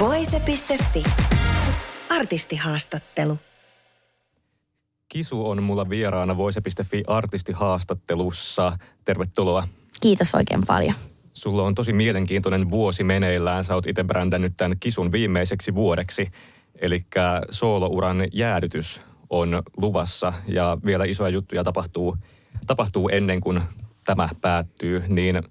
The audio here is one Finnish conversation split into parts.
Voise.fi. Artistihaastattelu. Kisu on mulla vieraana Voise.fi artistihaastattelussa. Tervetuloa. Kiitos oikein paljon. Sulla on tosi mielenkiintoinen vuosi meneillään. Sä oot itse brändännyt tämän Kisun viimeiseksi vuodeksi. Eli soolouran jäädytys on luvassa ja vielä isoja juttuja tapahtuu, tapahtuu ennen kuin tämä päättyy. Niin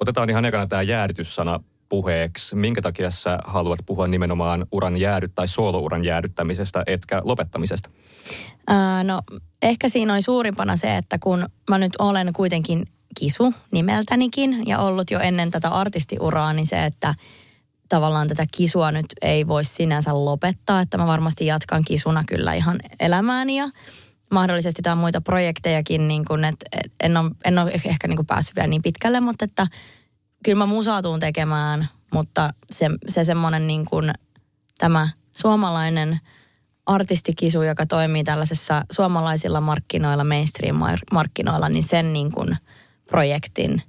otetaan ihan ekana tämä jäädytyssana puheeksi. Minkä takia sä haluat puhua nimenomaan uran jäädyt tai soolouran jäädyttämisestä, etkä lopettamisesta? Ää, no ehkä siinä oli suurimpana se, että kun mä nyt olen kuitenkin kisu nimeltänikin ja ollut jo ennen tätä artistiuraa, niin se, että tavallaan tätä kisua nyt ei voi sinänsä lopettaa, että mä varmasti jatkan kisuna kyllä ihan elämääni ja mahdollisesti jotain muita projektejakin, niin kuin, että en ole, en ole ehkä niin kuin päässyt vielä niin pitkälle, mutta että kyllä mä musaa tuun tekemään, mutta se, se semmoinen niin kuin tämä suomalainen artistikisu, joka toimii tällaisessa suomalaisilla markkinoilla, mainstream-markkinoilla, niin sen niin kuin projektin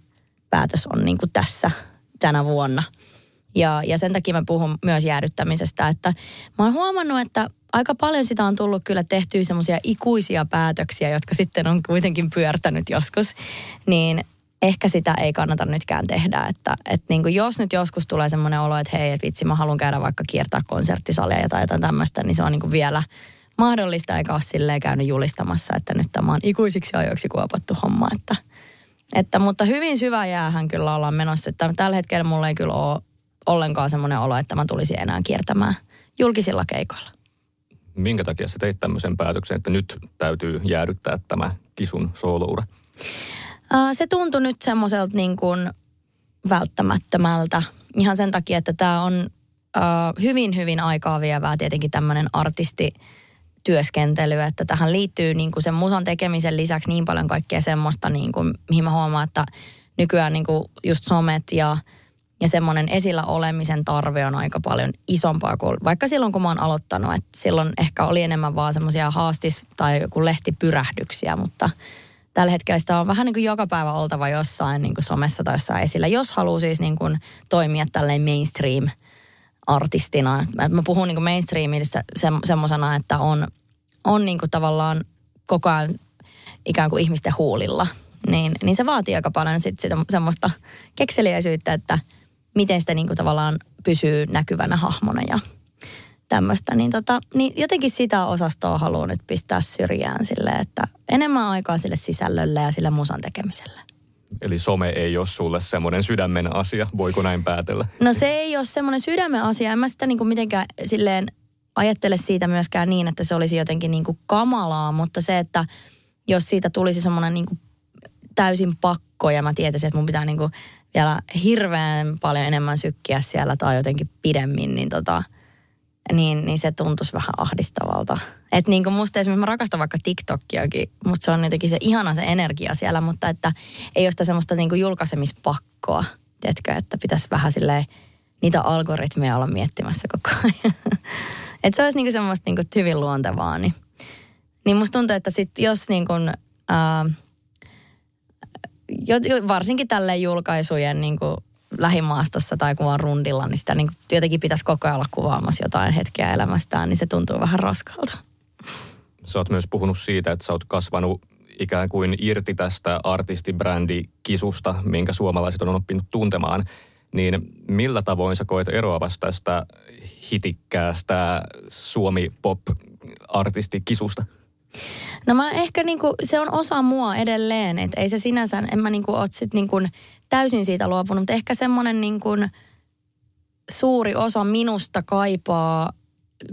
päätös on niin kuin tässä tänä vuonna. Ja, ja sen takia mä puhun myös jäädyttämisestä, että mä oon huomannut, että aika paljon sitä on tullut kyllä tehtyä semmoisia ikuisia päätöksiä, jotka sitten on kuitenkin pyörtänyt joskus. Niin ehkä sitä ei kannata nytkään tehdä. Että, että niin kuin jos nyt joskus tulee semmoinen olo, että hei, että vitsi, mä haluan käydä vaikka kiertää konserttisalia tai jotain tämmöistä, niin se on niin kuin vielä mahdollista, eikä ole silleen käynyt julistamassa, että nyt tämä on ikuisiksi ajoiksi kuopattu homma. Että, että, mutta hyvin syvä jäähän kyllä ollaan menossa. Että tällä hetkellä mulla ei kyllä ole ollenkaan semmoinen olo, että mä tulisin enää kiertämään julkisilla keikoilla. Minkä takia sä teit tämmöisen päätöksen, että nyt täytyy jäädyttää tämä kisun sooloura? Se tuntui nyt semmoiselta niin kuin välttämättömältä. Ihan sen takia, että tämä on hyvin, hyvin aikaa vievää tietenkin tämmöinen artisti työskentely, että tähän liittyy niin kuin sen musan tekemisen lisäksi niin paljon kaikkea semmoista, niin kuin, mihin mä huomaan, että nykyään niin kuin just somet ja, ja semmoinen esillä olemisen tarve on aika paljon isompaa kuin vaikka silloin, kun mä oon aloittanut. Että silloin ehkä oli enemmän vaan semmoisia haastis- tai joku lehtipyrähdyksiä, mutta – tällä hetkellä sitä on vähän niin kuin joka päivä oltava jossain niin kuin somessa tai jossain esillä, jos haluaa siis niin kuin toimia tälleen mainstream artistina. Mä puhun niin kuin mainstreamissa se, semmoisena, että on, on niin kuin tavallaan koko ajan ikään kuin ihmisten huulilla. Niin, niin se vaatii aika paljon sit sitä semmoista kekseliäisyyttä, että miten sitä niin kuin tavallaan pysyy näkyvänä hahmona ja tämmöistä, niin, tota, niin jotenkin sitä osastoa haluan nyt pistää syrjään sille, että enemmän aikaa sille sisällölle ja sille musan tekemiselle. Eli some ei ole sulle semmoinen sydämen asia, voiko näin päätellä? No se ei ole semmoinen sydämen asia. En mä sitä niin kuin mitenkään silleen ajattele siitä myöskään niin, että se olisi jotenkin niin kuin kamalaa, mutta se, että jos siitä tulisi semmoinen niin kuin täysin pakko ja mä tietäisin, että mun pitää niin kuin vielä hirveän paljon enemmän sykkiä siellä tai jotenkin pidemmin, niin tota – niin, niin se tuntuisi vähän ahdistavalta. Että niin kuin musta esimerkiksi mä rakastan vaikka TikTokiakin, musta se on jotenkin se ihana se energia siellä, mutta että ei ole sitä semmoista niin kuin julkaisemispakkoa, tiedätkö, että pitäisi vähän silleen niitä algoritmeja olla miettimässä koko ajan. että se olisi niin kuin semmoista niin kuin hyvin luontevaa, niin, niin musta tuntuu, että sit jos niin kuin, ää, varsinkin tälle julkaisujen niin kuin lähimaastossa tai kun on rundilla, niin sitä niin jotenkin pitäisi koko ajan olla kuvaamassa jotain hetkeä elämästään, niin se tuntuu vähän raskalta. Sä oot myös puhunut siitä, että sä oot kasvanut ikään kuin irti tästä artistibrändikisusta, minkä suomalaiset on oppinut tuntemaan. Niin millä tavoin sä koet eroavasta tästä hitikkäästä suomi-pop-artistikisusta? No mä ehkä niinku, se on osa mua edelleen, että ei se sinänsä, en mä niinku ole sit niinku täysin siitä luopunut, mutta ehkä semmoinen niinku suuri osa minusta kaipaa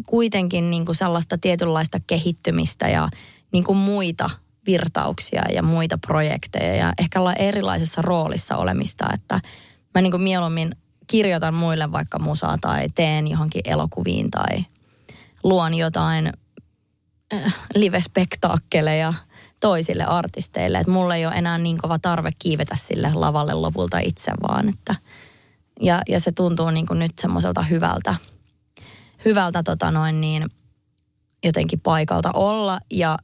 kuitenkin niinku sellaista tietynlaista kehittymistä ja niinku muita virtauksia ja muita projekteja ja ehkä olla erilaisessa roolissa olemista, että mä niinku mieluummin kirjoitan muille vaikka musaa tai teen johonkin elokuviin tai luon jotain live-spektaakkeleja toisille artisteille. Että mulla ei ole enää niin kova tarve kiivetä sille lavalle lopulta itse vaan, että ja, ja se tuntuu niin kuin nyt semmoiselta hyvältä, hyvältä tota noin niin, jotenkin paikalta olla ja,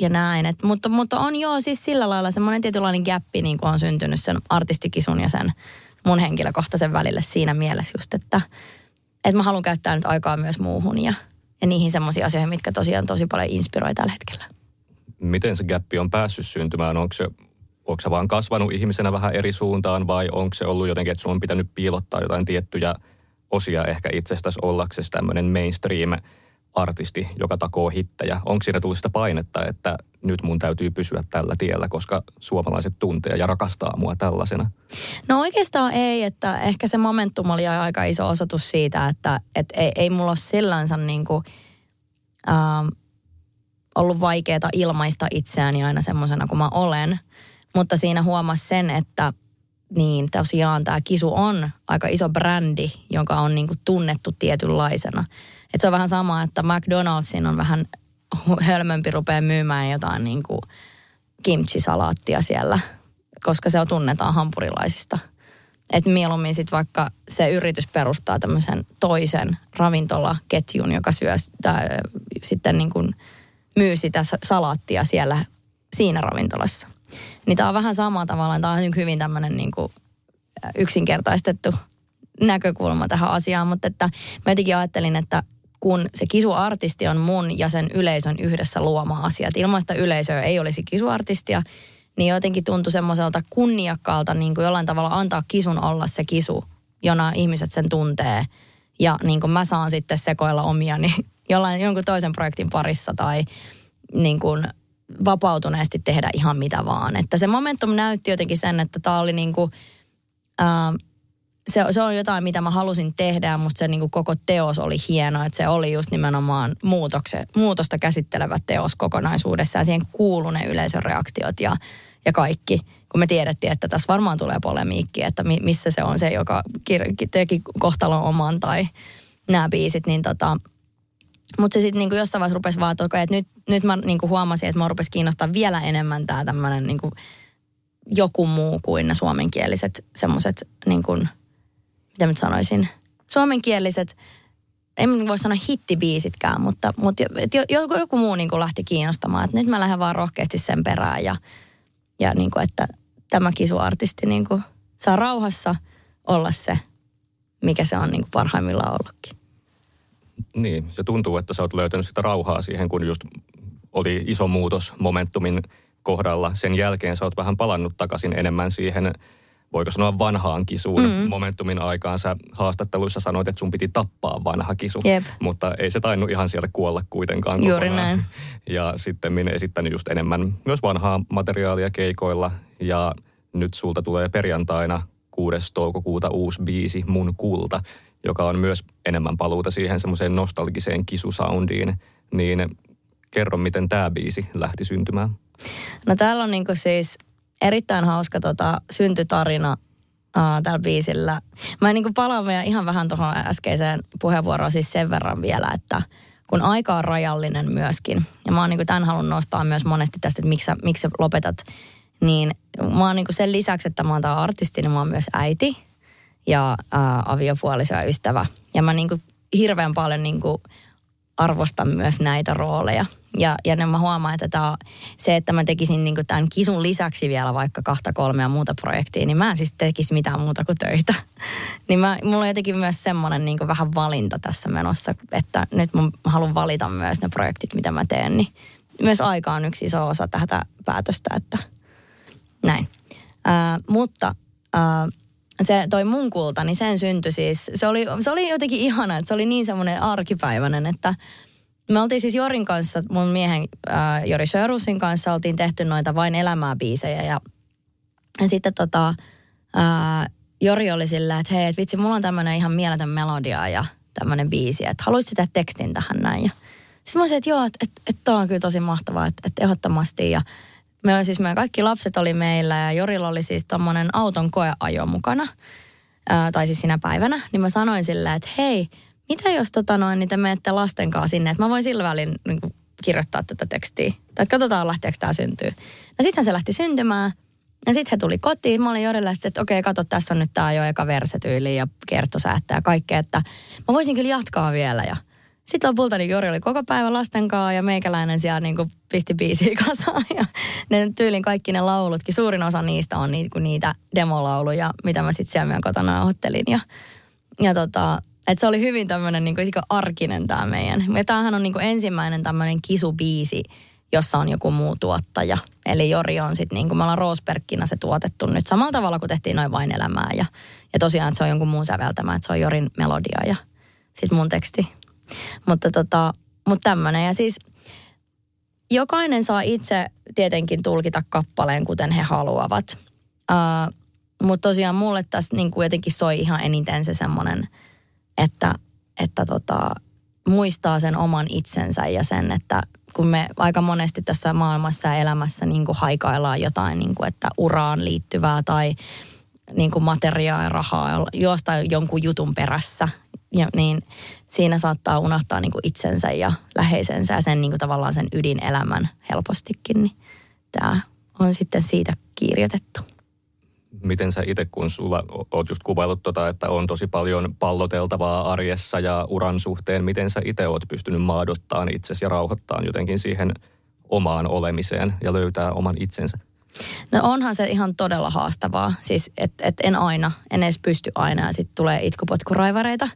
ja näin. Et, mutta, mutta on joo siis sillä lailla semmoinen tietynlainen gappi niin kuin on syntynyt sen artistikisun ja sen mun henkilökohtaisen välille siinä mielessä just, että, että mä haluan käyttää nyt aikaa myös muuhun ja, ja niihin semmoisiin asioihin, mitkä tosiaan tosi paljon inspiroi tällä hetkellä. Miten se gappi on päässyt syntymään? Onko se onko se vaan kasvanut ihmisenä vähän eri suuntaan vai onko se ollut jotenkin, että sun on pitänyt piilottaa jotain tiettyjä osia ehkä itsestäsi ollaksesi tämmöinen mainstream artisti, joka takoo hittejä. Onko siinä tullut sitä painetta, että nyt mun täytyy pysyä tällä tiellä, koska suomalaiset tuntee ja rakastaa mua tällaisena? No oikeastaan ei, että ehkä se momentum oli aika iso osoitus siitä, että, että ei, ei mulla ole sillänsä niin kuin, äh, ollut vaikeaa ilmaista itseäni aina semmoisena kuin mä olen. Mutta siinä huomasi sen, että niin tosiaan tämä kisu on aika iso brändi, joka on niinku tunnettu tietynlaisena. Et se on vähän sama, että McDonald'sin on vähän hölmömpi rupeaa myymään jotain niinku kimchi-salaattia siellä, koska se on tunnetaan hampurilaisista. Että mieluummin sitten vaikka se yritys perustaa tämmöisen toisen ravintolaketjun, joka syö tää, sitten niin kuin myy sitä salaattia siellä siinä ravintolassa. Niin tämä on vähän sama tavalla. Tämä on hyvin tämmöinen niin kuin yksinkertaistettu näkökulma tähän asiaan, mutta että mä jotenkin ajattelin, että kun se kisuartisti on mun ja sen yleisön yhdessä luoma asia, että ilman sitä yleisöä ei olisi kisuartistia, niin jotenkin tuntui semmoiselta kunniakkaalta niin kuin jollain tavalla antaa kisun olla se kisu, jona ihmiset sen tuntee. Ja niin kuin mä saan sitten sekoilla omiani jollain, jonkun toisen projektin parissa tai niin kuin vapautuneesti tehdä ihan mitä vaan. Että se momentum näytti jotenkin sen, että tämä oli niin kuin, ää, se, se on jotain, mitä mä halusin tehdä ja musta se niin kuin koko teos oli hieno. Että se oli just nimenomaan muutokse, muutosta käsittelevä teos kokonaisuudessa ja siihen kuului ne yleisön reaktiot ja, ja kaikki. Kun me tiedettiin, että tässä varmaan tulee polemiikki, että mi, missä se on se, joka kir- teki kohtalon oman tai nämä biisit, niin tota, mutta se sitten niinku jossain vaiheessa rupesi vaan, että, että nyt, nyt mä niinku huomasin, että mä rupesi kiinnostaa vielä enemmän tämä tämmöinen niinku joku muu kuin ne suomenkieliset semmoiset, niinku, mitä nyt sanoisin, suomenkieliset, en voi sanoa hittibiisitkään, mutta, mutta joku, joku muu niinku lähti kiinnostamaan. Että nyt mä lähden vaan rohkeasti sen perään ja, ja niinku, että tämä kisuartisti niinku saa rauhassa olla se, mikä se on niinku parhaimmillaan ollutkin. Niin, se tuntuu, että sä oot löytänyt sitä rauhaa siihen, kun just oli iso muutos momentumin kohdalla. Sen jälkeen sä oot vähän palannut takaisin enemmän siihen, voiko sanoa vanhaan kisuun. Mm. Momentumin aikaan sä haastatteluissa sanoit, että sun piti tappaa vanha kisu. Jep. Mutta ei se tainnut ihan sieltä kuolla kuitenkaan Juuri näin. Ja sitten minä esittänyt just enemmän myös vanhaa materiaalia keikoilla. Ja nyt sulta tulee perjantaina 6. toukokuuta uusi biisi, Mun kulta, joka on myös enemmän paluuta siihen semmoiseen nostalgiseen kisusoundiin, niin kerro, miten tämä biisi lähti syntymään. No täällä on niinku siis erittäin hauska tota syntytarina uh, tällä biisillä. Mä niinku palaan vielä ihan vähän tuohon äskeiseen puheenvuoroon siis sen verran vielä, että kun aika on rajallinen myöskin, ja mä oon niinku tämän halunnut nostaa myös monesti tästä, että miksi, miksi lopetat, niin mä oon niinku sen lisäksi, että mä oon tää artisti, niin mä oon myös äiti ja ää, aviopuoliso ja ystävä. Ja mä niin hirveän paljon niin arvostan myös näitä rooleja. Ja, ja mä huomaan, että tää, se, että mä tekisin niin tämän kisun lisäksi vielä vaikka kahta kolmea muuta projektia, niin mä en siis tekisi mitään muuta kuin töitä. niin mä, mulla on jotenkin myös semmoinen niin vähän valinta tässä menossa, että nyt mä haluan valita myös ne projektit, mitä mä teen. Niin myös aika on yksi iso osa tätä päätöstä, että näin. Ää, mutta... Ää, se toi mun kulta, niin sen syntyi siis, se oli, se oli jotenkin ihana, että se oli niin semmoinen arkipäiväinen, että me oltiin siis Jorin kanssa, mun miehen äh, Jori Sjörusin kanssa oltiin tehty noita vain elämää biisejä ja, ja sitten tota, äh, Jori oli sillä, että hei, et vitsi, mulla on tämmöinen ihan mieletön melodia ja tämmöinen biisi, että haluaisit tehdä tekstin tähän näin ja sitten mä olisin, että joo, että, että, että tämä on kyllä tosi mahtavaa, että, että ehdottomasti ja me siis, meidän kaikki lapset oli meillä ja Jorilla oli siis tommonen auton koeajo mukana. ää, tai siis sinä päivänä, niin mä sanoin silleen, että hei, mitä jos tota noin, niin te menette lasten kanssa sinne, että mä voin sillä välin niin kuin, kirjoittaa tätä tekstiä. Tai että katsotaan, lähteekö tämä syntyy. No sittenhän se lähti syntymään. Ja sitten he tuli kotiin. Mä olin Jorille, että, okei, kato, tässä on nyt tämä jo eka versetyyli ja kertosäättä ja kaikkea, että mä voisin kyllä jatkaa vielä. Ja sitten lopulta niin Jori oli koko päivän lasten kanssa ja meikäläinen siellä niin kuin pisti biisiä kasaan. Ja ne tyylin kaikki ne laulutkin, suurin osa niistä on kuin niitä demolauluja, mitä mä sitten siellä meidän kotona nauhoittelin. Ja, ja tota, et se oli hyvin tämmöinen niin kuin, arkinen tämä meidän. Ja tämähän on niin kuin ensimmäinen tämmöinen kisubiisi, jossa on joku muu tuottaja. Eli Jori on sitten, niin kuin me ollaan Roosbergkina se tuotettu nyt samalla tavalla kuin tehtiin noin vain elämää. Ja, ja tosiaan, että se on jonkun muun säveltämä, että se on Jorin melodia ja sitten mun teksti. Mutta tota, mut tämmöinen. Ja siis jokainen saa itse tietenkin tulkita kappaleen, kuten he haluavat. Uh, mutta tosiaan mulle tässä niin kuin jotenkin soi ihan eniten se semmoinen, että, että tota, muistaa sen oman itsensä ja sen, että kun me aika monesti tässä maailmassa ja elämässä niin kuin haikaillaan jotain, niin kuin, että uraan liittyvää tai niin kuin materiaa ja rahaa jostain jonkun jutun perässä, ja, niin siinä saattaa unohtaa niin kuin itsensä ja läheisensä ja sen niin kuin tavallaan sen ydinelämän helpostikin. Niin tämä on sitten siitä kirjoitettu. Miten sä itse, kun sulla oot just kuvaillut tota, että on tosi paljon palloteltavaa arjessa ja uran suhteen, miten sä itse oot pystynyt maadottamaan itsesi ja rauhoittamaan jotenkin siihen omaan olemiseen ja löytää oman itsensä? No onhan se ihan todella haastavaa. Siis, että et en aina, en edes pysty aina ja sitten tulee itkupotkuraivareita.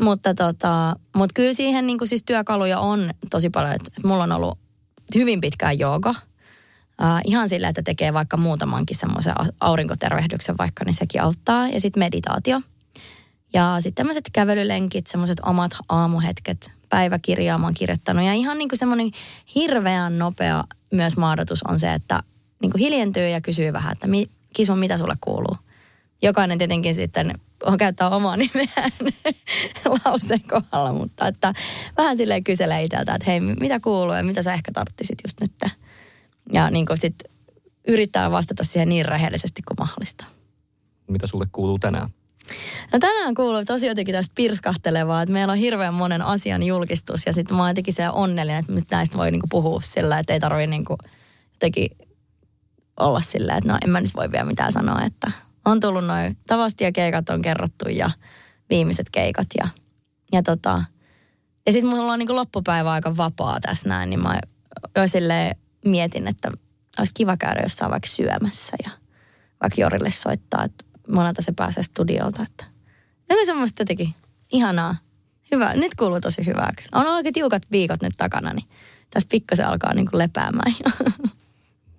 Mutta tota, mut kyllä siihen niin siis työkaluja on tosi paljon. Et mulla on ollut hyvin pitkään jooga. Uh, ihan sillä, että tekee vaikka muutamankin semmoisen aurinkotervehdyksen vaikka, niin sekin auttaa. Ja sitten meditaatio. Ja sitten tämmöiset kävelylenkit, semmoiset omat aamuhetket, päiväkirjaa mä oon kirjoittanut. Ja ihan niin kuin semmoinen hirveän nopea myös maadotus on se, että niin kuin hiljentyy ja kysyy vähän, että mi, kisun, mitä sulle kuuluu. Jokainen tietenkin sitten on käyttää omaa nimeään lauseen kohdalla, mutta että vähän silleen kyselee itseltä, että hei, mitä kuuluu ja mitä sä ehkä tarttisit just nyt. Ja niin kuin sit yrittää vastata siihen niin rehellisesti kuin mahdollista. Mitä sulle kuuluu tänään? No tänään kuuluu tosi jotenkin tästä pirskahtelevaa, että meillä on hirveän monen asian julkistus ja sitten mä oon jotenkin se onnellinen, että nyt näistä voi niinku puhua sillä, että ei tarvitse niinku jotenkin olla sillä, että no en mä nyt voi vielä mitään sanoa, että on tullut noin tavasti ja keikat on kerrottu ja viimeiset keikat ja, ja tota, ja sitten mulla on niin loppupäivä aika vapaa tässä näin, niin mä jo silleen mietin, että olisi kiva käydä jossain vaikka syömässä ja vaikka Jorille soittaa, että monelta se pääsee studiolta, että joku semmoista jotenkin ihanaa. Hyvä, nyt kuuluu tosi hyvää. On aika tiukat viikot nyt takana, niin tässä pikkasen alkaa niin kuin lepäämään.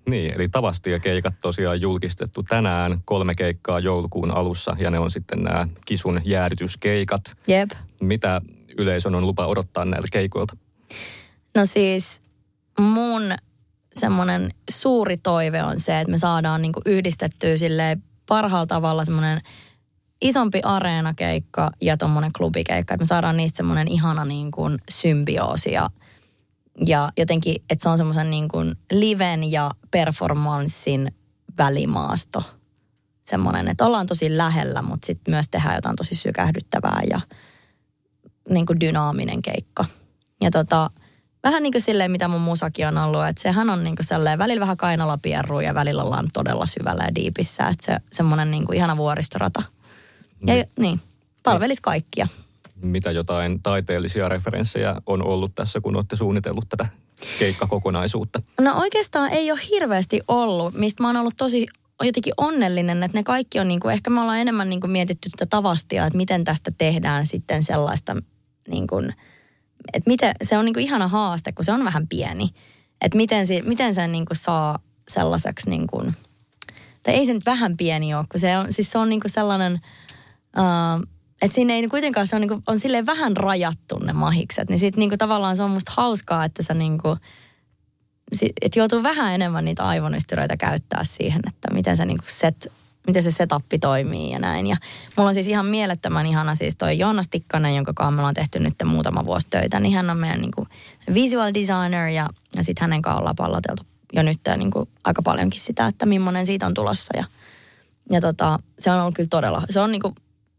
Niin, eli tavasti ja keikat tosiaan julkistettu tänään, kolme keikkaa joulukuun alussa ja ne on sitten nämä Kisun jäädytyskeikat. Jep. Mitä yleisön on lupa odottaa näiltä keikoilta? No siis mun semmoinen suuri toive on se, että me saadaan niinku yhdistettyä sille parhaalla tavalla semmoinen isompi areenakeikka ja tuommoinen klubikeikka. Että me saadaan niistä semmoinen ihana niin kuin symbioosi ja – ja jotenkin, että se on semmoisen niin kuin liven ja performanssin välimaasto. Semmoinen, että ollaan tosi lähellä, mutta sitten myös tehdään jotain tosi sykähdyttävää ja niin kuin dynaaminen keikka. Ja tota, vähän niin kuin silleen, mitä mun musakin on ollut, että sehän on niin kuin sellainen, välillä vähän kainalapierru ja välillä ollaan todella syvällä ja diipissä, että se semmoinen niin kuin ihana vuoristorata. Ja niin, niin palvelisi kaikkia mitä jotain taiteellisia referenssejä on ollut tässä, kun olette suunnitellut tätä keikkakokonaisuutta? No oikeastaan ei ole hirveästi ollut, mistä mä oon ollut tosi jotenkin onnellinen, että ne kaikki on niin kuin, ehkä me ollaan enemmän niin kuin mietitty sitä tavastia, että miten tästä tehdään sitten sellaista niin kuin, että miten, se on niin kuin ihana haaste, kun se on vähän pieni. Että miten, se, miten sen niin kuin saa sellaiseksi niin kuin, tai ei se nyt vähän pieni ole, kun se on, siis se on niin kuin sellainen, uh, että siinä ei kuitenkaan, se on, niinku, on silleen vähän rajattu ne mahikset. Niin sitten niinku tavallaan se on musta hauskaa, että sä niinku, että joutuu vähän enemmän niitä aivonystyröitä käyttää siihen, että miten se niinku set, miten se setappi toimii ja näin. Ja mulla on siis ihan mielettömän ihana siis toi Joonas Tikkanen, jonka kanssa me ollaan tehty nyt muutama vuosi töitä, niin hän on meidän niinku visual designer ja, ja sitten hänen kanssa ollaan palloteltu jo nyt niinku aika paljonkin sitä, että millainen siitä on tulossa ja, ja tota, se on ollut kyllä todella, se on niinku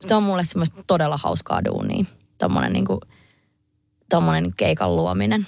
se on mulle semmoista todella hauskaa duunia. Tommonen niinku, tommonen keikan luominen.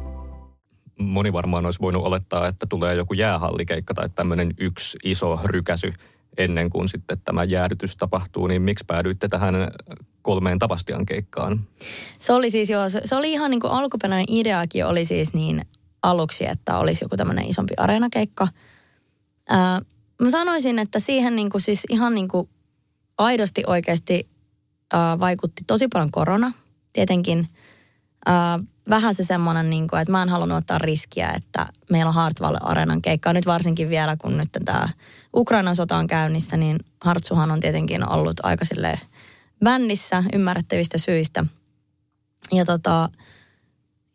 Moni varmaan olisi voinut olettaa, että tulee joku jäähallikeikka tai tämmöinen yksi iso rykäsy ennen kuin sitten tämä jäädytys tapahtuu, niin miksi päädyitte tähän kolmeen Tapastian keikkaan? Se oli siis joo, se, oli ihan niin kuin alkuperäinen ideakin oli siis niin aluksi, että olisi joku tämmöinen isompi areenakeikka. Ää, mä sanoisin, että siihen niin kuin siis ihan niin kuin aidosti oikeasti ää, vaikutti tosi paljon korona. Tietenkin ää, vähän se semmoinen, niin kuin, että mä en halunnut ottaa riskiä, että meillä on Hartwall Areenan keikka. Nyt varsinkin vielä, kun nyt tämä Ukrainan sota on käynnissä, niin Hartsuhan on tietenkin ollut aika silleen bändissä ymmärrettävistä syistä. Ja tota,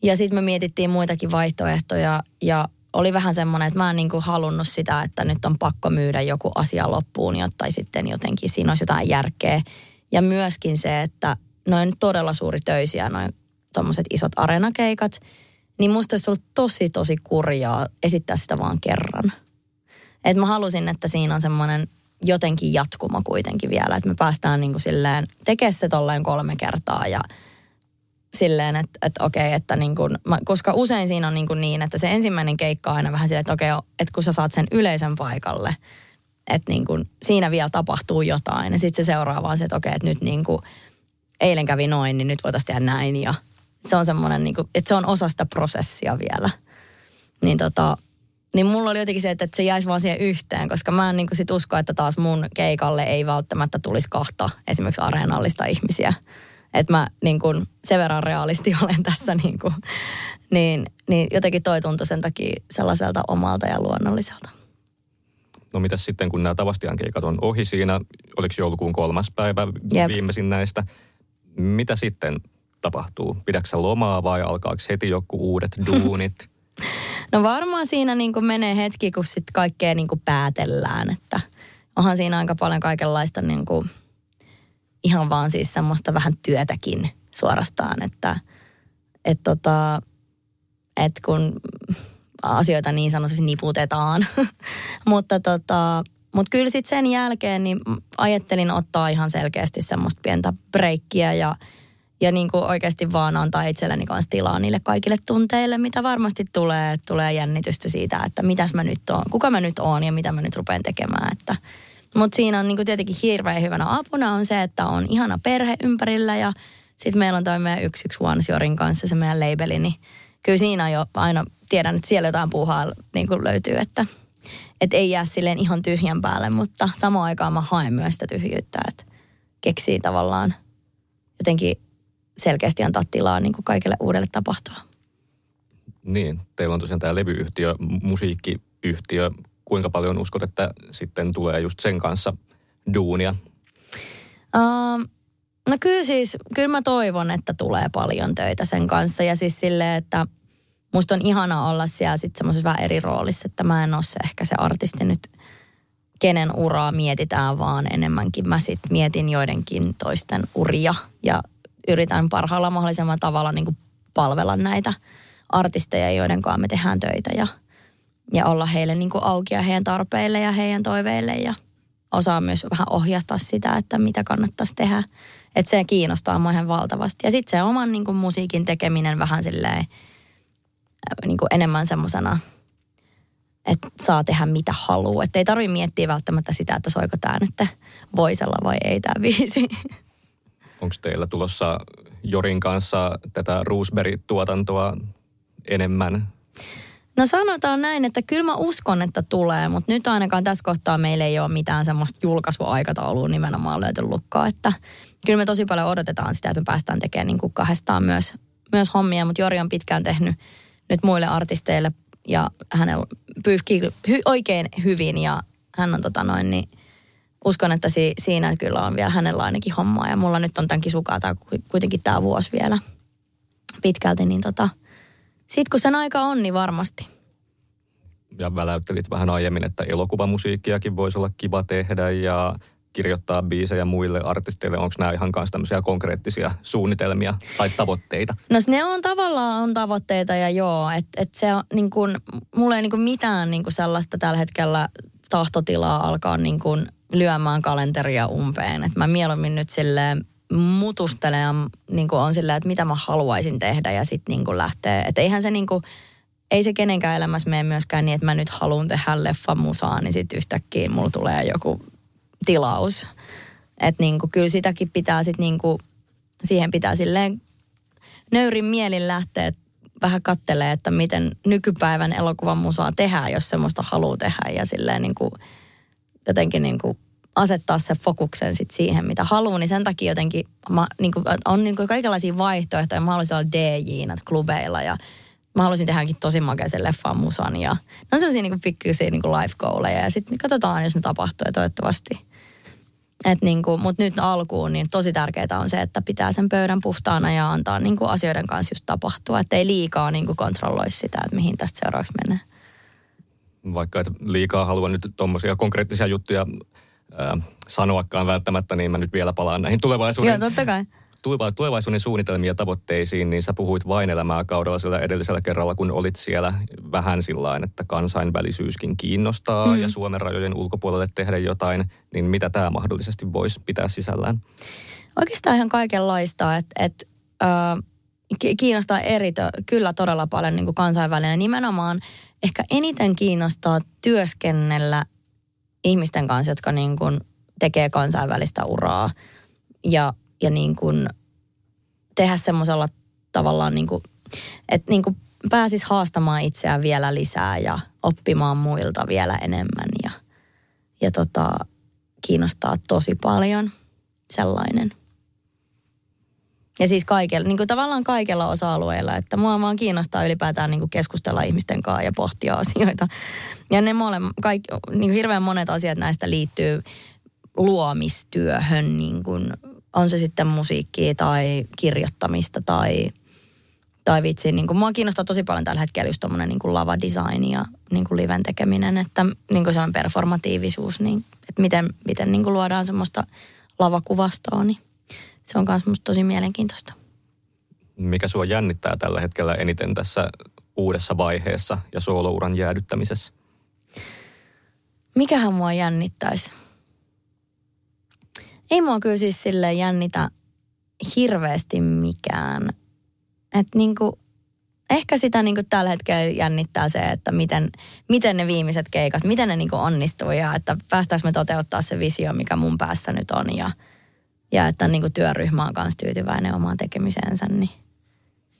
ja sitten me mietittiin muitakin vaihtoehtoja ja oli vähän semmoinen, että mä en niinku halunnut sitä, että nyt on pakko myydä joku asia loppuun, jotta sitten jotenkin siinä olisi jotain järkeä. Ja myöskin se, että noin todella suuri töisiä, noin tuommoiset isot areenakeikat, niin musta olisi ollut tosi tosi kurjaa esittää sitä vaan kerran. Et mä halusin, että siinä on semmoinen jotenkin jatkuma kuitenkin vielä, että me päästään niinku silleen tekemään se tolleen kolme kertaa ja silleen, että, että okei, että niin kuin, koska usein siinä on niin, kuin niin, että se ensimmäinen keikka on aina vähän silleen, että okei, että kun sä saat sen yleisen paikalle, että niin kuin, siinä vielä tapahtuu jotain. Ja sitten se seuraava on se, että okei, että nyt niin kuin, eilen kävi noin, niin nyt voitaisiin tehdä näin. Ja se on semmoinen, niin kuin, että se on osa sitä prosessia vielä. Niin tota, niin mulla oli jotenkin se, että, että se jäisi vaan siihen yhteen, koska mä en niin kuin sit usko, että taas mun keikalle ei välttämättä tulisi kahta esimerkiksi areenallista ihmisiä. Että mä niin kuin sen verran realisti olen tässä niin kuin, niin, niin jotenkin toi tuntui sen takia sellaiselta omalta ja luonnolliselta. No mitäs sitten, kun nämä Tavastian keikat on ohi siinä, oliko joulukuun kolmas päivä Jep. viimeisin näistä, mitä sitten tapahtuu? Pidätkö sä lomaa vai alkaako heti joku uudet duunit? No varmaan siinä niin kuin menee hetki, kun sitten kaikkea niin kuin päätellään, että onhan siinä aika paljon kaikenlaista niin kuin, ihan vaan siis semmoista vähän työtäkin suorastaan, että et tota, et kun asioita niin sanotusti niputetaan. mutta tota, mut kyllä sitten sen jälkeen niin ajattelin ottaa ihan selkeästi semmoista pientä breikkiä ja, ja niin kuin oikeasti vaan antaa itselleni kanssa tilaa niille kaikille tunteille, mitä varmasti tulee. Tulee jännitystä siitä, että mitäs mä nyt oon, kuka mä nyt oon ja mitä mä nyt rupean tekemään. Että, mutta siinä on niin kuin tietenkin hirveän hyvänä apuna on se, että on ihana perhe ympärillä ja sitten meillä on toi meidän 111 Jorin kanssa se meidän labeli, niin kyllä siinä on jo aina, tiedän, että siellä jotain puuhaa niin kuin löytyy, että et ei jää silleen ihan tyhjän päälle, mutta samaan aikaan mä haen myös sitä tyhjyyttä, että keksii tavallaan jotenkin selkeästi antaa tilaa niin kuin kaikille uudelle tapahtua. niin, teillä on tosiaan tämä levyyhtiö, musiikkiyhtiö. Kuinka paljon uskot, että sitten tulee just sen kanssa duunia? Um, no kyllä siis, kyllä mä toivon, että tulee paljon töitä sen kanssa. Ja siis silleen, että musta on ihana olla siellä sitten semmoisessa vähän eri roolissa, että mä en ole se ehkä se artisti nyt, kenen uraa mietitään, vaan enemmänkin mä sit mietin joidenkin toisten uria ja yritän parhaalla mahdollisella tavalla niin kuin palvella näitä artisteja, joiden kanssa me tehdään töitä ja, ja olla heille niin kuin auki ja heidän tarpeille ja heidän toiveille ja osaa myös vähän ohjata sitä, että mitä kannattaisi tehdä. Että se kiinnostaa mua ihan valtavasti. Ja sitten se oman niin kuin musiikin tekeminen vähän silleen äh, niin kuin enemmän semmoisena, että saa tehdä mitä haluaa. Että ei tarvitse miettiä välttämättä sitä, että soiko tämä nyt voisella vai ei tämä biisi. Onko teillä tulossa Jorin kanssa tätä Roosberry-tuotantoa enemmän? No sanotaan näin, että kyllä mä uskon, että tulee, mutta nyt ainakaan tässä kohtaa meillä ei ole mitään semmoista julkaisuaikataulua nimenomaan löyty lukkoa, että kyllä me tosi paljon odotetaan sitä, että me päästään tekemään niin kuin kahdestaan myös, myös hommia, mutta Jori on pitkään tehnyt nyt muille artisteille ja hänellä pyyhkii hy, oikein hyvin ja hän on tota noin, niin uskon, että si, siinä kyllä on vielä hänellä ainakin hommaa ja mulla nyt on tämänkin sukaa tää, kuitenkin tämä vuosi vielä pitkälti, niin tota, sitten kun sen aika on, niin varmasti. Ja väläyttelit vähän aiemmin, että elokuvamusiikkiakin voisi olla kiva tehdä ja kirjoittaa biisejä muille artisteille. Onko nämä ihan kanssa tämmöisiä konkreettisia suunnitelmia tai tavoitteita? No ne on tavallaan on tavoitteita ja joo, että et se on niin kuin, mulla ei niin kuin mitään niin kuin sellaista tällä hetkellä tahtotilaa alkaa niin kuin lyömään kalenteria umpeen. Että mä mieluummin nyt silleen mutustelen ja niin on silleen, että mitä mä haluaisin tehdä ja sitten niin lähtee. Että eihän se niin kuin, ei se kenenkään elämässä mene myöskään niin, että mä nyt haluan tehdä leffa musaa, niin sitten yhtäkkiä mulla tulee joku tilaus. Että niin kuin, kyllä sitäkin pitää sitten niin kuin, siihen pitää silleen nöyrin mielin lähteä vähän kattelee, että miten nykypäivän elokuvan musaa tehdään, jos semmoista haluaa tehdä ja silleen niin kuin, jotenkin niin kuin asettaa se fokuksen sit siihen, mitä haluaa, niin sen takia jotenkin mä, niin kuin, on niin kuin kaikenlaisia vaihtoehtoja. Mä haluaisin olla dj klubeilla ja mä haluaisin tehdäkin tosi makeisen leffan musan ja ne on sellaisia niin pikkuisia niin life goaleja ja sitten katsotaan, jos ne tapahtuu ja toivottavasti. Niin kuin, mutta nyt alkuun niin tosi tärkeää on se, että pitää sen pöydän puhtaana ja antaa niin kuin asioiden kanssa just tapahtua. Että ei liikaa niin kuin kontrolloi sitä, että mihin tästä seuraavaksi menee. Vaikka et liikaa haluan nyt tuommoisia konkreettisia juttuja äh, sanoakaan välttämättä, niin mä nyt vielä palaan näihin tulevaisuuden, Joo, totta kai. tulevaisuuden suunnitelmia ja tavoitteisiin, niin sä puhuit vain elämää kaudella sillä edellisellä kerralla, kun olit siellä vähän sillä että kansainvälisyyskin kiinnostaa mm. ja Suomen rajojen ulkopuolelle tehdä jotain, niin mitä tämä mahdollisesti voisi pitää sisällään? Oikeastaan ihan kaikenlaista, että et, äh, kiinnostaa eri, kyllä todella paljon niin kuin kansainvälinen. Nimenomaan ehkä eniten kiinnostaa työskennellä ihmisten kanssa, jotka niin kuin tekee kansainvälistä uraa ja, ja niin kuin tehdä semmoisella tavallaan, niin kuin, että niin kuin pääsis haastamaan itseään vielä lisää ja oppimaan muilta vielä enemmän ja, ja tota, kiinnostaa tosi paljon sellainen. Ja siis kaikella, niin kuin tavallaan kaikella osa-alueilla, että mua vaan kiinnostaa ylipäätään niin kuin keskustella ihmisten kanssa ja pohtia asioita. Ja ne mole, kaikki, niin kuin hirveän monet asiat näistä liittyy luomistyöhön, niin kuin, on se sitten musiikkia tai kirjoittamista tai, tai vitsi. Niin kuin, mua kiinnostaa tosi paljon tällä hetkellä just tommonen niin lava-design ja niin kuin liven tekeminen, että niin kuin sellainen performatiivisuus, niin, että miten, miten niin kuin luodaan semmoista lavakuvastoa, niin se on myös musta tosi mielenkiintoista. Mikä sua jännittää tällä hetkellä eniten tässä uudessa vaiheessa ja soolouran jäädyttämisessä? Mikähän mua jännittäisi? Ei mua kyllä siis sille jännitä hirveästi mikään. Että niinku, ehkä sitä niinku tällä hetkellä jännittää se, että miten, miten ne viimeiset keikat, miten ne niinku onnistuu ja että päästäänkö me toteuttaa se visio, mikä mun päässä nyt on ja – ja että niin kuin työryhmä on kanssa tyytyväinen omaan tekemiseensä, niin,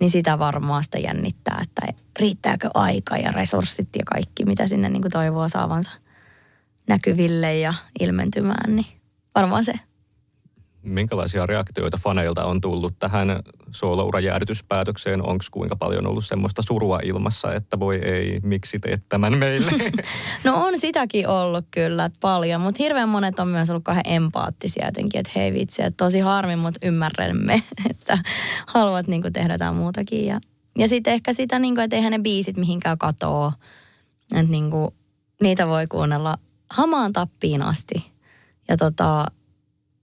niin sitä varmaan sitä jännittää, että riittääkö aika ja resurssit ja kaikki, mitä sinne niin kuin toivoo saavansa näkyville ja ilmentymään, niin varmaan se minkälaisia reaktioita faneilta on tullut tähän soolourajäädytyspäätökseen? Onko kuinka paljon ollut semmoista surua ilmassa, että voi ei, miksi teet tämän meille? no on sitäkin ollut kyllä paljon, mutta hirveän monet on myös ollut kahden empaattisia jotenkin, että hei vitsi, että tosi harmi, mutta ymmärrämme, että haluat niin tehdä jotain muutakin. Ja, ja sitten ehkä sitä, niin kuin, että eihän ne biisit mihinkään katoo, että niin kuin, niitä voi kuunnella hamaan tappiin asti. Ja tota,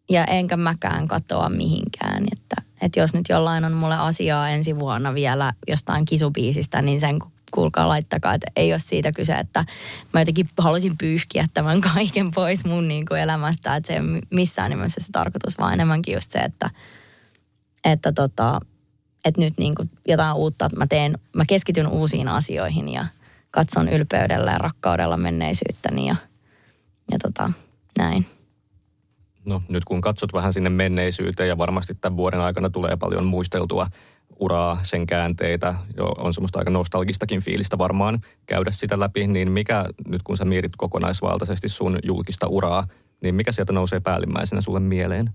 ja enkä mäkään katoa mihinkään. Että, että jos nyt jollain on mulle asiaa ensi vuonna vielä jostain kisubiisistä, niin sen kuulkaa laittakaa, että ei ole siitä kyse, että mä jotenkin haluaisin pyyhkiä tämän kaiken pois mun niin kuin elämästä, että se ei ole missään nimessä se tarkoitus, vaan enemmänkin just se, että, että, tota, että nyt niin kuin jotain uutta, mä teen, mä keskityn uusiin asioihin ja katson ylpeydellä ja rakkaudella menneisyyttäni ja, ja tota, näin No nyt kun katsot vähän sinne menneisyyteen ja varmasti tämän vuoden aikana tulee paljon muisteltua uraa, sen käänteitä, jo on semmoista aika nostalgistakin fiilistä varmaan käydä sitä läpi, niin mikä nyt kun sä mietit kokonaisvaltaisesti sun julkista uraa, niin mikä sieltä nousee päällimmäisenä sulle mieleen?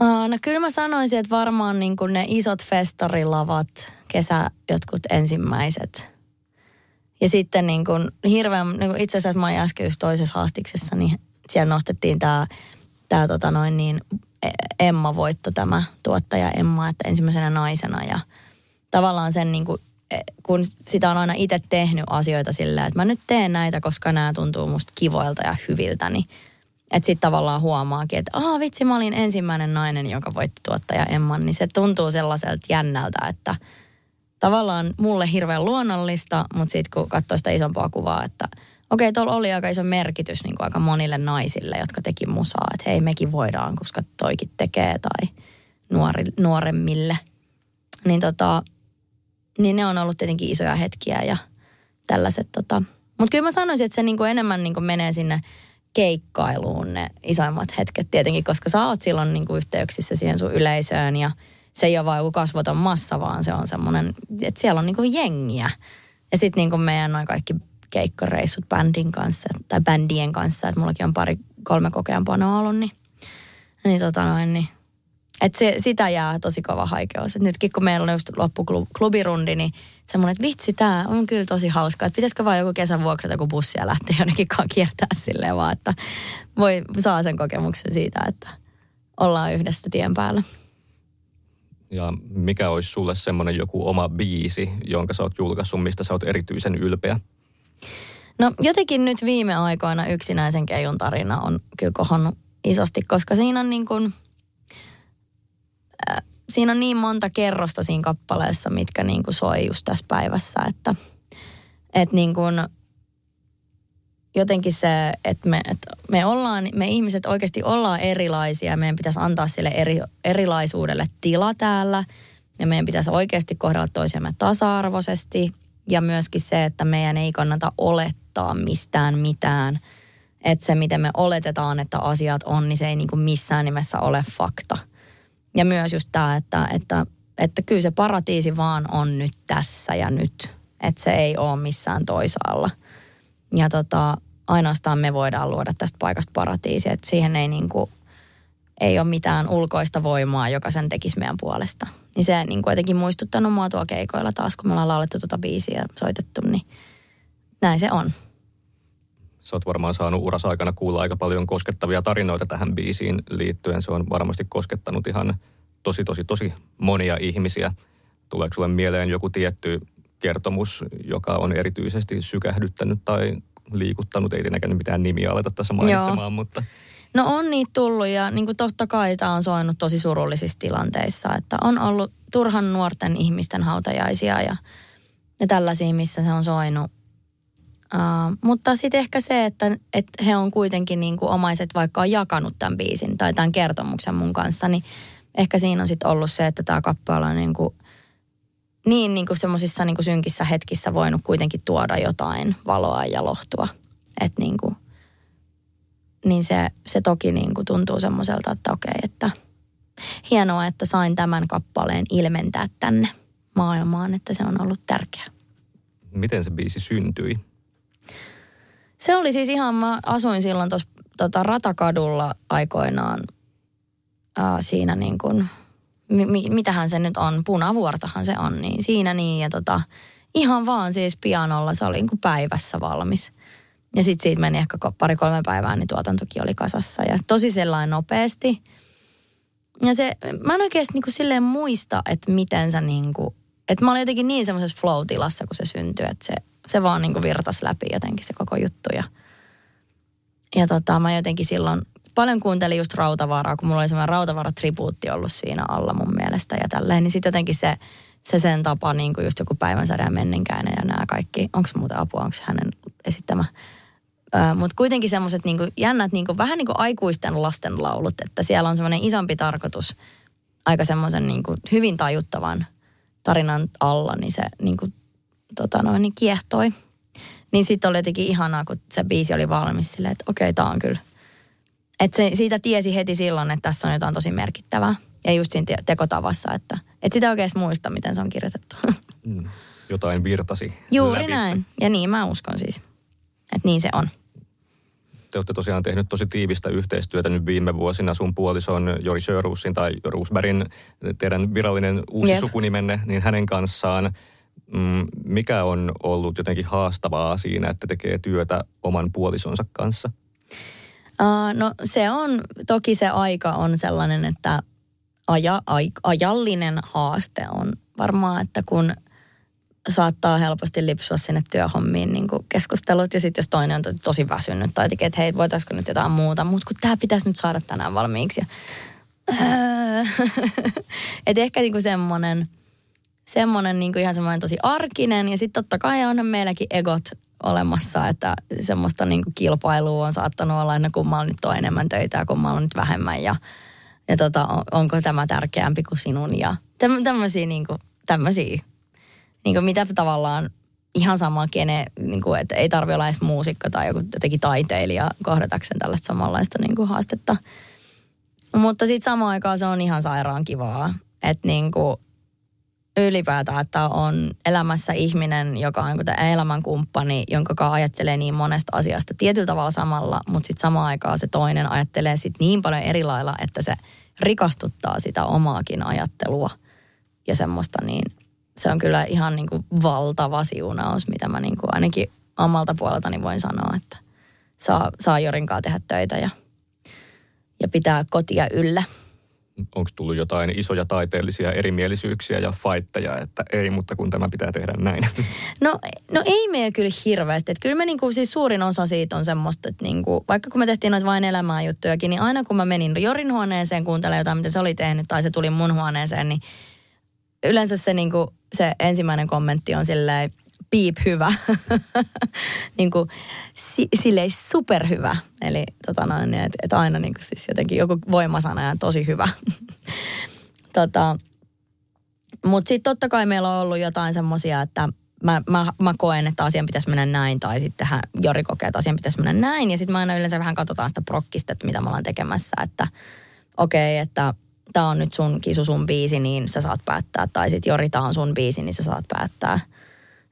No kyllä mä sanoisin, että varmaan niin kuin ne isot festarilavat, kesä jotkut ensimmäiset. Ja sitten niin kuin hirveän, niin kuin itse asiassa mä olin äsken just toisessa haastiksessa, niin siellä nostettiin tämä tää tota noin niin Emma voitto tämä tuottaja Emma, että ensimmäisenä naisena ja tavallaan sen niin kuin, e, kun sitä on aina itse tehnyt asioita sillä, että mä nyt teen näitä, koska nämä tuntuu musta kivoilta ja hyviltä, niin että sitten tavallaan huomaakin, että aha vitsi, mä olin ensimmäinen nainen, joka voitti tuottaja Emman, niin se tuntuu sellaiselta jännältä, että tavallaan mulle hirveän luonnollista, mutta sitten kun katsoo sitä isompaa kuvaa, että okei, tuolla oli aika iso merkitys niin kuin aika monille naisille, jotka teki musaa, että hei, mekin voidaan, koska toikin tekee, tai nuori, nuoremmille. Niin, tota, niin ne on ollut tietenkin isoja hetkiä ja tällaiset. Tota. Mutta kyllä mä sanoisin, että se niin kuin enemmän niin kuin menee sinne keikkailuun ne isoimmat hetket tietenkin, koska sä oot silloin niin kuin yhteyksissä siihen sun yleisöön ja se ei ole vain joku kasvoton massa, vaan se on semmoinen, että siellä on niin kuin jengiä. Ja sitten niin meidän noin kaikki keikkareissut bändin kanssa tai bändien kanssa, että mullakin on pari kolme kokeampana ollut, niin, niin, tota noin, niin et se, sitä jää tosi kova haikeus. Et nytkin kun meillä on just loppuklubirundi, niin semmoinen, että vitsi, tämä on kyllä tosi hauskaa. Että pitäisikö vaan joku kesän vuokrata joku bussia lähteä jonnekin kiertää silleen vaan, että voi saa sen kokemuksen siitä, että ollaan yhdessä tien päällä. Ja mikä olisi sulle semmoinen joku oma biisi, jonka sä oot julkaissut, mistä sä oot erityisen ylpeä? No jotenkin nyt viime aikoina yksinäisen keijun tarina on kyllä kohonnut isosti, koska siinä on niin kuin, äh, siinä on niin monta kerrosta siinä kappaleessa, mitkä niin kuin soi just tässä päivässä, että, että niin kuin, jotenkin se, että me, että me ollaan, me ihmiset oikeasti ollaan erilaisia. Meidän pitäisi antaa sille eri, erilaisuudelle tila täällä. Ja meidän pitäisi oikeasti kohdella toisiamme tasa-arvoisesti. Ja myöskin se, että meidän ei kannata olettaa mistään mitään. Että se, miten me oletetaan, että asiat on, niin se ei niin kuin missään nimessä ole fakta. Ja myös just tämä, että, että, että kyllä se paratiisi vaan on nyt tässä ja nyt. Että se ei ole missään toisaalla. Ja tota, ainoastaan me voidaan luoda tästä paikasta paratiisia. Että siihen ei niin kuin, ei ole mitään ulkoista voimaa, joka sen tekisi meidän puolesta. Niin se niin kuin jotenkin muistuttanut mua tuolla keikoilla taas, kun me ollaan laulettu tuota biisiä ja soitettu, niin näin se on. Sä oot varmaan saanut uras aikana kuulla aika paljon koskettavia tarinoita tähän biisiin liittyen. Se on varmasti koskettanut ihan tosi, tosi, tosi monia ihmisiä. Tuleeko sulle mieleen joku tietty kertomus, joka on erityisesti sykähdyttänyt tai liikuttanut? Ei tietenkään mitään nimiä aleta tässä mainitsemaan, Joo. mutta... No on niitä tullut ja niin kuin totta kai tämä on soinut tosi surullisissa tilanteissa, että on ollut turhan nuorten ihmisten hautajaisia ja, ja tällaisia, missä se on soinut. Uh, mutta sitten ehkä se, että, että he on kuitenkin niin kuin omaiset vaikka on jakanut tämän biisin tai tämän kertomuksen mun kanssa, niin ehkä siinä on sitten ollut se, että tämä kappale on niin kuin, niin, niin kuin semmoisissa niin synkissä hetkissä voinut kuitenkin tuoda jotain valoa ja lohtua. Että niin kuin, niin se, se toki niin kuin tuntuu semmoiselta, että okei, että hienoa, että sain tämän kappaleen ilmentää tänne maailmaan, että se on ollut tärkeää. Miten se biisi syntyi? Se oli siis ihan, mä asuin silloin tuossa tota, Ratakadulla aikoinaan ää, siinä niin kuin, mi, mitähän se nyt on, punavuortahan se on, niin siinä niin ja tota, ihan vaan siis pianolla se oli niin kuin päivässä valmis. Ja sitten siitä meni ehkä pari-kolme päivää, niin tuotantokin oli kasassa. Ja tosi sellainen nopeasti. Ja se, mä en oikeasti niin kuin silleen muista, että miten se niin kuin, että mä olin jotenkin niin semmoisessa flow-tilassa, kun se syntyi, että se, se vaan niin virtas läpi jotenkin se koko juttu. Ja, ja tota, mä jotenkin silloin paljon kuuntelin just Rautavaaraa, kun mulla oli semmoinen Rautavaara-tribuutti ollut siinä alla mun mielestä ja tälleen. Niin sitten jotenkin se, se sen tapa, niin kuin just joku päivänsäde ja menninkäinen ja nämä kaikki. Onko muuten apua, onko hänen esittämä mutta kuitenkin semmoiset niinku jännät, niinku, vähän niin kuin aikuisten lastenlaulut, että siellä on semmoinen isompi tarkoitus aika semmoisen niinku hyvin tajuttavan tarinan alla, niin se niinku, tota noin, niin kiehtoi. Niin sitten oli jotenkin ihanaa, kun se biisi oli valmis silleen, että okei, okay, tämä on kyllä, Et se, siitä tiesi heti silloin, että tässä on jotain tosi merkittävää. Ja just siinä te- tekotavassa, että, että sitä oikein muista, miten se on kirjoitettu. Mm. Jotain virtasi Juuri lävitse. näin. Ja niin mä uskon siis. Että niin se on. Te olette tosiaan tehnyt tosi tiivistä yhteistyötä nyt viime vuosina. Sun puolison Jori Sjöruusin tai Roosbergin, teidän virallinen uusi Jep. sukunimenne, niin hänen kanssaan. Mm, mikä on ollut jotenkin haastavaa siinä, että tekee työtä oman puolisonsa kanssa? Uh, no se on, toki se aika on sellainen, että aja, ai, ajallinen haaste on varmaan, että kun saattaa helposti lipsua sinne työhommiin niin kuin keskustelut ja sitten jos toinen on to- tosi väsynyt tai tekee, että hei, voitaisiko nyt jotain muuta, mutta kun tämä pitäisi nyt saada tänään valmiiksi. Ja, et ehkä niin kuin semmoinen, semmoinen niin kuin ihan semmoinen tosi arkinen. Ja sitten totta kai onhan meilläkin egot olemassa, että semmoista niin kuin kilpailua on saattanut olla, että no kummalla nyt on enemmän töitä ja kummalla on nyt vähemmän. Ja, ja tota, on- onko tämä tärkeämpi kuin sinun? Ja täm, tämmöisiä niin kuin, tämmöisiä, niin kuin mitä tavallaan ihan sama kene, niin kuin, että ei tarvi olla edes muusikko tai joku jotenkin taiteilija kohdatakseen tällaista samanlaista niin kuin haastetta. Mutta sitten samaan aikaan se on ihan sairaan kivaa, että niin kuin ylipäätään, että on elämässä ihminen, joka on kuten elämänkumppani, jonka ajattelee niin monesta asiasta tietyllä tavalla samalla, mutta sitten samaan aikaan se toinen ajattelee sit niin paljon eri lailla, että se rikastuttaa sitä omaakin ajattelua ja semmoista, niin se on kyllä ihan niin kuin valtava siunaus, mitä mä niin kuin ainakin omalta puoleltani voin sanoa, että saa, saa Jorinkaan tehdä töitä ja, ja pitää kotia yllä. Onko tullut jotain isoja taiteellisia erimielisyyksiä ja fightteja, että ei, mutta kun tämä pitää tehdä näin? No, no ei meillä kyllä hirveästi. Että kyllä me niinku, siis suurin osa siitä on semmoista, että niinku, vaikka kun me tehtiin noita vain elämää juttujakin, niin aina kun mä menin Jorin huoneeseen kuuntelemaan jotain, mitä se oli tehnyt, tai se tuli mun huoneeseen, niin yleensä se, niinku, se ensimmäinen kommentti on silleen, piip hyvä. niin kuin, si, silleen superhyvä. Eli tota noin, että et aina niin kuin siis jotenkin joku voimasana ja tosi hyvä. tota, mutta sitten totta kai meillä on ollut jotain semmoisia, että mä, mä, mä koen, että asian pitäisi mennä näin, tai sitten Jori kokee, että asian pitäisi mennä näin, ja sitten mä aina yleensä vähän katsotaan sitä prokkista, että mitä me ollaan tekemässä, että okei, okay, että tämä on nyt sun kisu, sun biisi, niin sä saat päättää, tai sitten Jori, tämä on sun biisi, niin sä saat päättää.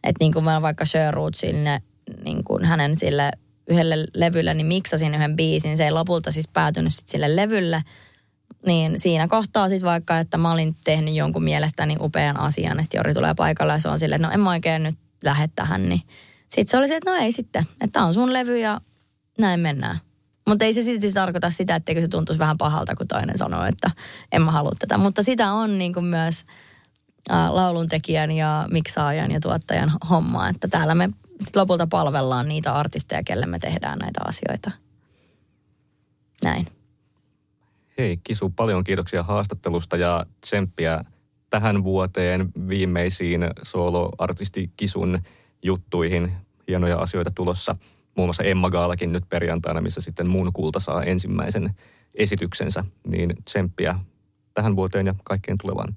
Että niin kuin mä vaikka Sherwoodille, niin kuin hänen sille yhdelle levylle, niin miksasin yhden biisin, se ei lopulta siis päätynyt sit sille levylle, niin siinä kohtaa sitten vaikka, että mä olin tehnyt jonkun mielestäni upean asian, ja sitten Jori tulee paikalle ja se on silleen, että no en mä oikein nyt lähde tähän, niin sitten se oli se, että no ei sitten, että tää on sun levy ja näin mennään. Mutta ei se silti tarkoita sitä, etteikö se tuntuisi vähän pahalta, kun toinen sanoo, että en mä halua tätä. Mutta sitä on niin kuin myös lauluntekijän ja miksaajan ja tuottajan homma, että täällä me sit lopulta palvellaan niitä artisteja, kelle me tehdään näitä asioita. Näin. Hei Kisu, paljon kiitoksia haastattelusta ja tsemppiä tähän vuoteen viimeisiin soloartisti Kisun juttuihin. Hienoja asioita tulossa. Muun muassa Emma Gaalakin nyt perjantaina, missä sitten muun kulta saa ensimmäisen esityksensä. Niin tsemppiä tähän vuoteen ja kaikkeen tulevaan.